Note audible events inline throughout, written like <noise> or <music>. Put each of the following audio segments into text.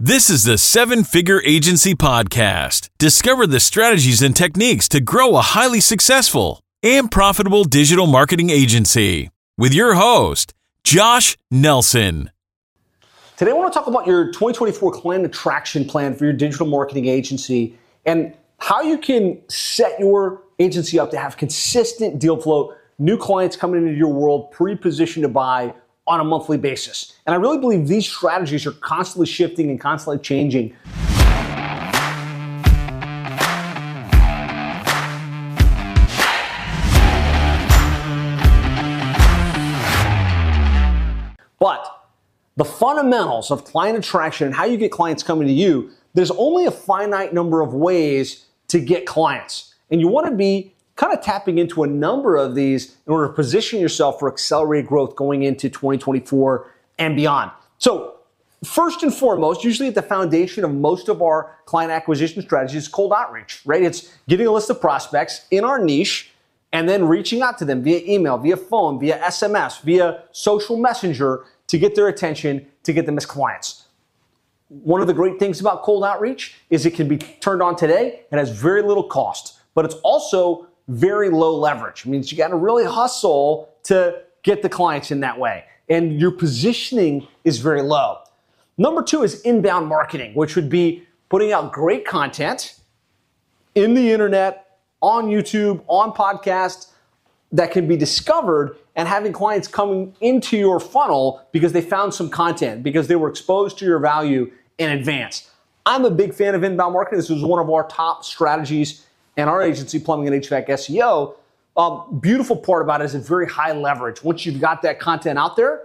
This is the Seven Figure Agency Podcast. Discover the strategies and techniques to grow a highly successful and profitable digital marketing agency with your host, Josh Nelson. Today, I want to talk about your 2024 client attraction plan for your digital marketing agency and how you can set your agency up to have consistent deal flow, new clients coming into your world, pre positioned to buy on a monthly basis. And I really believe these strategies are constantly shifting and constantly changing. But the fundamentals of client attraction and how you get clients coming to you, there's only a finite number of ways to get clients. And you want to be kind of tapping into a number of these in order to position yourself for accelerated growth going into 2024 and beyond. So, first and foremost, usually at the foundation of most of our client acquisition strategies cold outreach, right? It's getting a list of prospects in our niche and then reaching out to them via email, via phone, via SMS, via social messenger to get their attention, to get them as clients. One of the great things about cold outreach is it can be turned on today and has very little cost, but it's also very low leverage. It means you got to really hustle to get the clients in that way. And your positioning is very low. Number two is inbound marketing, which would be putting out great content in the internet, on YouTube, on podcasts that can be discovered and having clients coming into your funnel because they found some content, because they were exposed to your value in advance. I'm a big fan of inbound marketing. This was one of our top strategies and our agency, Plumbing and HVAC SEO, um, beautiful part about it is it's very high leverage. Once you've got that content out there,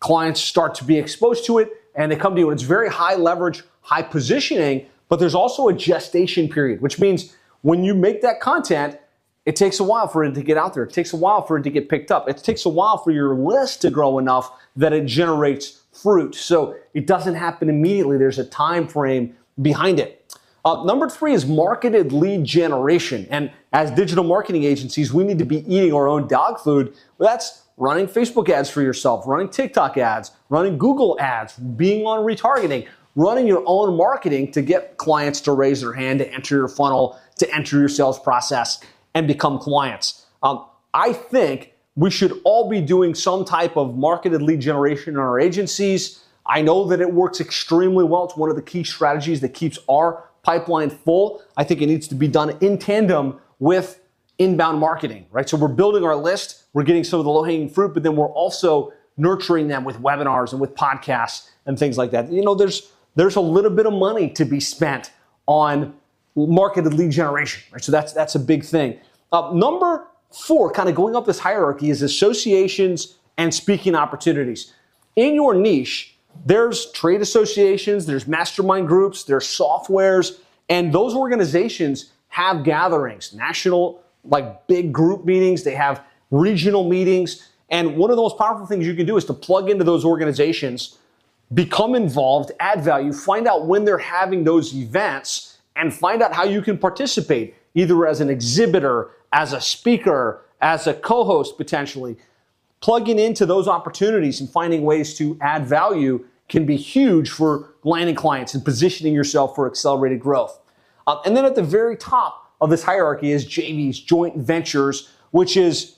clients start to be exposed to it and they come to you. And it's very high leverage, high positioning, but there's also a gestation period, which means when you make that content, it takes a while for it to get out there. It takes a while for it to get picked up. It takes a while for your list to grow enough that it generates fruit. So it doesn't happen immediately. There's a time frame behind it. Uh, number three is marketed lead generation. And as digital marketing agencies, we need to be eating our own dog food. Well, that's running Facebook ads for yourself, running TikTok ads, running Google ads, being on retargeting, running your own marketing to get clients to raise their hand, to enter your funnel, to enter your sales process, and become clients. Um, I think we should all be doing some type of marketed lead generation in our agencies. I know that it works extremely well. It's one of the key strategies that keeps our pipeline full. I think it needs to be done in tandem with inbound marketing, right? So we're building our list, we're getting some of the low hanging fruit, but then we're also nurturing them with webinars and with podcasts and things like that. You know, there's there's a little bit of money to be spent on marketed lead generation, right? So that's that's a big thing. Uh, number four, kind of going up this hierarchy, is associations and speaking opportunities. In your niche, there's trade associations, there's mastermind groups, there's softwares, and those organizations have gatherings, national, like big group meetings, they have regional meetings. And one of the most powerful things you can do is to plug into those organizations, become involved, add value, find out when they're having those events, and find out how you can participate, either as an exhibitor, as a speaker, as a co host potentially plugging into those opportunities and finding ways to add value can be huge for landing clients and positioning yourself for accelerated growth. Uh, and then at the very top of this hierarchy is JVs, joint ventures, which is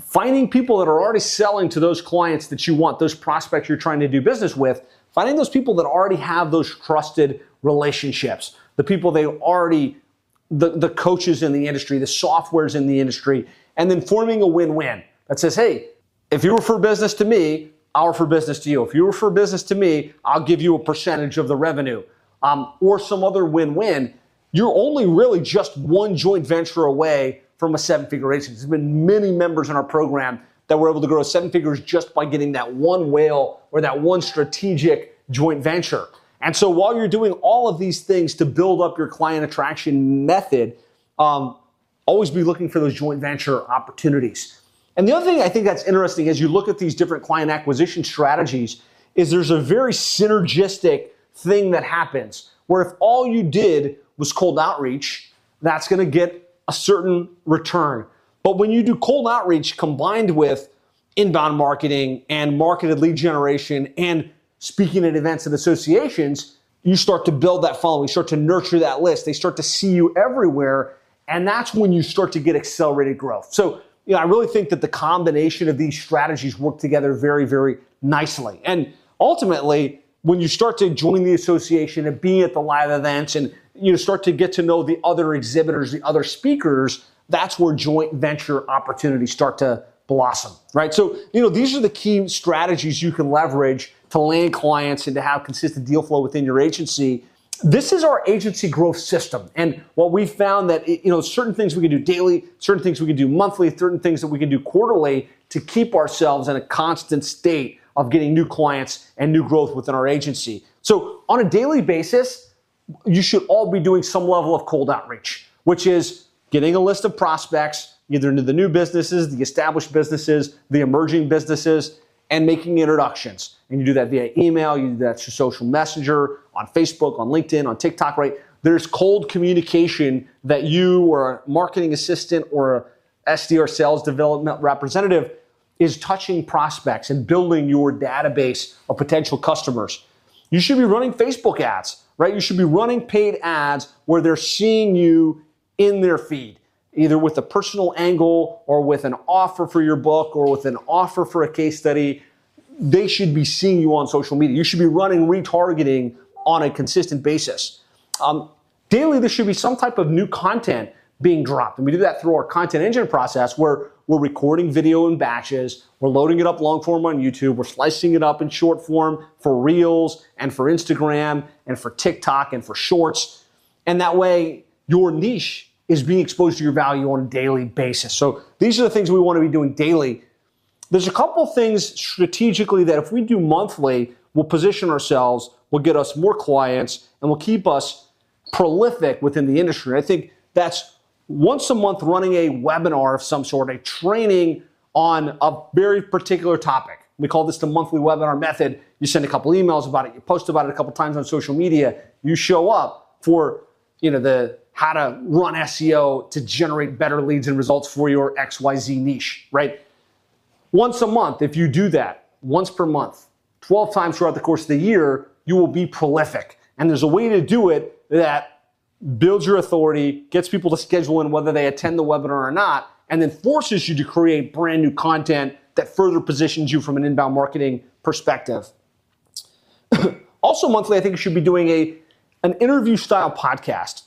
finding people that are already selling to those clients that you want, those prospects you're trying to do business with, finding those people that already have those trusted relationships, the people they already, the, the coaches in the industry, the softwares in the industry, and then forming a win win that says, hey, if you refer business to me, I'll refer business to you. If you refer business to me, I'll give you a percentage of the revenue um, or some other win win. You're only really just one joint venture away from a seven figure agency. There's been many members in our program that were able to grow seven figures just by getting that one whale or that one strategic joint venture. And so while you're doing all of these things to build up your client attraction method, um, always be looking for those joint venture opportunities. And the other thing I think that's interesting as you look at these different client acquisition strategies is there's a very synergistic thing that happens where if all you did was cold outreach, that's going to get a certain return. But when you do cold outreach combined with inbound marketing and marketed lead generation and speaking at events and associations, you start to build that following, you start to nurture that list. They start to see you everywhere. And that's when you start to get accelerated growth. So, you know, I really think that the combination of these strategies work together very, very nicely. And ultimately, when you start to join the association and be at the live events and you know, start to get to know the other exhibitors, the other speakers, that's where joint venture opportunities start to blossom, right? So, you know, these are the key strategies you can leverage to land clients and to have consistent deal flow within your agency. This is our agency growth system. And what we found that, you know, certain things we can do daily, certain things we can do monthly, certain things that we can do quarterly to keep ourselves in a constant state of getting new clients and new growth within our agency. So on a daily basis, you should all be doing some level of cold outreach, which is getting a list of prospects, either into the new businesses, the established businesses, the emerging businesses, and making introductions. And you do that via email, you do that through social messenger, on Facebook, on LinkedIn, on TikTok, right? There's cold communication that you or a marketing assistant or a SDR sales development representative is touching prospects and building your database of potential customers. You should be running Facebook ads, right? You should be running paid ads where they're seeing you in their feed either with a personal angle or with an offer for your book or with an offer for a case study, they should be seeing you on social media. You should be running retargeting on a consistent basis. Um, daily, there should be some type of new content being dropped. And we do that through our content engine process where we're recording video in batches, we're loading it up long form on YouTube, we're slicing it up in short form for Reels and for Instagram and for TikTok and for Shorts. And that way, your niche is being exposed to your value on a daily basis. So these are the things we want to be doing daily. There's a couple things strategically that if we do monthly, we'll position ourselves, we'll get us more clients, and we'll keep us prolific within the industry. I think that's once a month running a webinar of some sort, a training on a very particular topic. We call this the monthly webinar method. You send a couple emails about it, you post about it a couple times on social media, you show up for you know the how to run SEO to generate better leads and results for your XYZ niche, right? Once a month, if you do that, once per month, 12 times throughout the course of the year, you will be prolific. And there's a way to do it that builds your authority, gets people to schedule in whether they attend the webinar or not, and then forces you to create brand new content that further positions you from an inbound marketing perspective. <clears throat> also, monthly, I think you should be doing a, an interview style podcast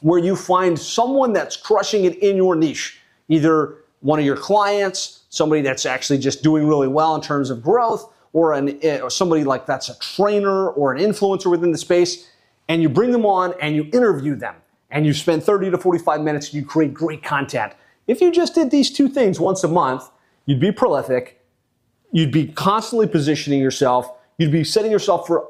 where you find someone that's crushing it in your niche, either one of your clients, somebody that's actually just doing really well in terms of growth, or, an, eh, or somebody like that's a trainer or an influencer within the space, and you bring them on and you interview them, and you spend 30 to 45 minutes and you create great content. If you just did these two things once a month, you'd be prolific, you'd be constantly positioning yourself, you'd be setting yourself for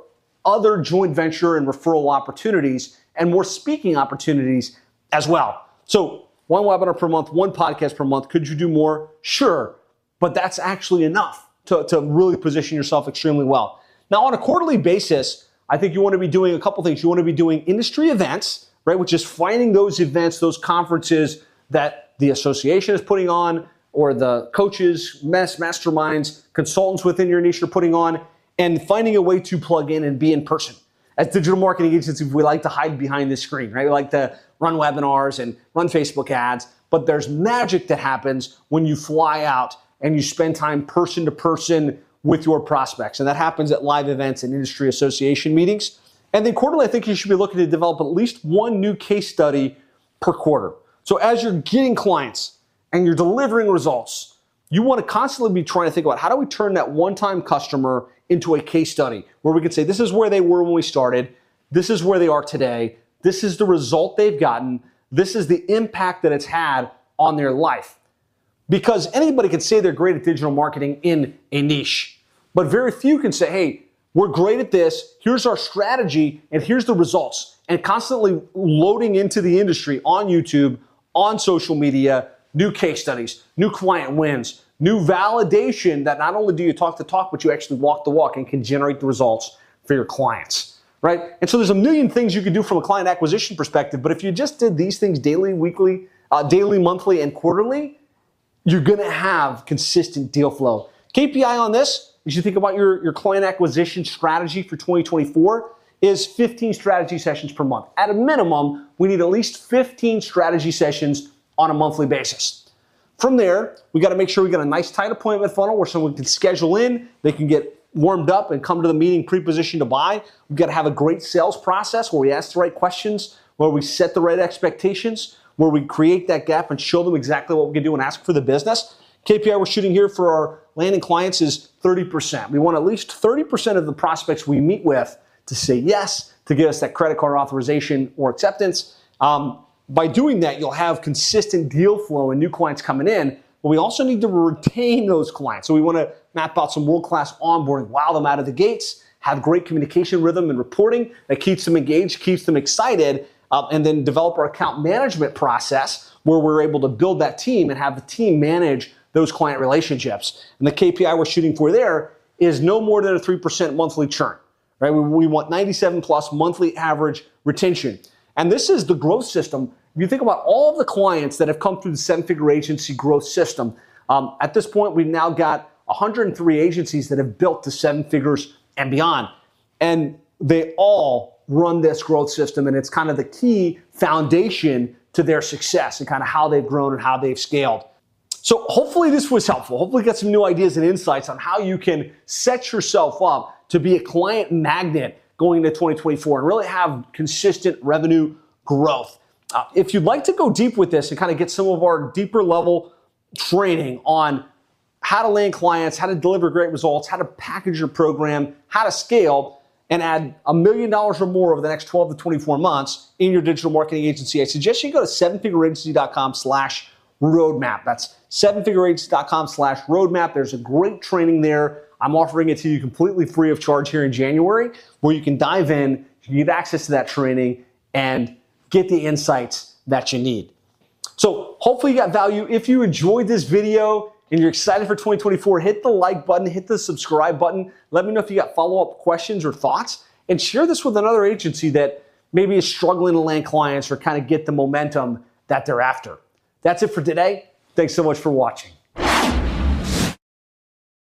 other joint venture and referral opportunities, and more speaking opportunities as well. So, one webinar per month, one podcast per month. Could you do more? Sure. But that's actually enough to, to really position yourself extremely well. Now, on a quarterly basis, I think you want to be doing a couple things. You want to be doing industry events, right? Which is finding those events, those conferences that the association is putting on, or the coaches, mess, masterminds, consultants within your niche are putting on, and finding a way to plug in and be in person as digital marketing agencies, we like to hide behind the screen, right? We like to run webinars and run Facebook ads, but there's magic that happens when you fly out and you spend time person to person with your prospects. And that happens at live events and industry association meetings. And then quarterly, I think you should be looking to develop at least one new case study per quarter. So as you're getting clients and you're delivering results, you want to constantly be trying to think about how do we turn that one time customer into a case study where we can say, this is where they were when we started, this is where they are today, this is the result they've gotten, this is the impact that it's had on their life. Because anybody can say they're great at digital marketing in a niche, but very few can say, hey, we're great at this, here's our strategy, and here's the results. And constantly loading into the industry on YouTube, on social media, new case studies, new client wins, new validation that not only do you talk the talk, but you actually walk the walk and can generate the results for your clients, right? And so there's a million things you could do from a client acquisition perspective, but if you just did these things daily, weekly, uh, daily, monthly, and quarterly, you're gonna have consistent deal flow. KPI on this as you think about your, your client acquisition strategy for 2024 is 15 strategy sessions per month. At a minimum, we need at least 15 strategy sessions on a monthly basis. From there, we got to make sure we got a nice tight appointment funnel where someone can schedule in, they can get warmed up and come to the meeting pre-positioned to buy. We've got to have a great sales process where we ask the right questions, where we set the right expectations, where we create that gap and show them exactly what we can do and ask for the business. KPI we're shooting here for our landing clients is 30%. We want at least 30% of the prospects we meet with to say yes, to give us that credit card authorization or acceptance. Um, by doing that, you'll have consistent deal flow and new clients coming in. But we also need to retain those clients. So we want to map out some world class onboarding, wow them out of the gates, have great communication rhythm and reporting that keeps them engaged, keeps them excited, uh, and then develop our account management process where we're able to build that team and have the team manage those client relationships. And the KPI we're shooting for there is no more than a 3% monthly churn. Right? We, we want 97 plus monthly average retention. And this is the growth system. If you think about all of the clients that have come through the seven figure agency growth system, um, at this point, we've now got 103 agencies that have built to seven figures and beyond. And they all run this growth system, and it's kind of the key foundation to their success and kind of how they've grown and how they've scaled. So, hopefully, this was helpful. Hopefully, got some new ideas and insights on how you can set yourself up to be a client magnet going into 2024 and really have consistent revenue growth. Uh, if you'd like to go deep with this and kind of get some of our deeper level training on how to land clients, how to deliver great results, how to package your program, how to scale, and add a million dollars or more over the next 12 to 24 months in your digital marketing agency, I suggest you go to sevenfigureagency.com slash roadmap. That's sevenfigureagency.com slash roadmap. There's a great training there. I'm offering it to you completely free of charge here in January, where you can dive in, you get access to that training, and get the insights that you need. So hopefully you got value. If you enjoyed this video, and you're excited for 2024, hit the like button, hit the subscribe button. Let me know if you got follow up questions or thoughts, and share this with another agency that maybe is struggling to land clients or kind of get the momentum that they're after. That's it for today. Thanks so much for watching.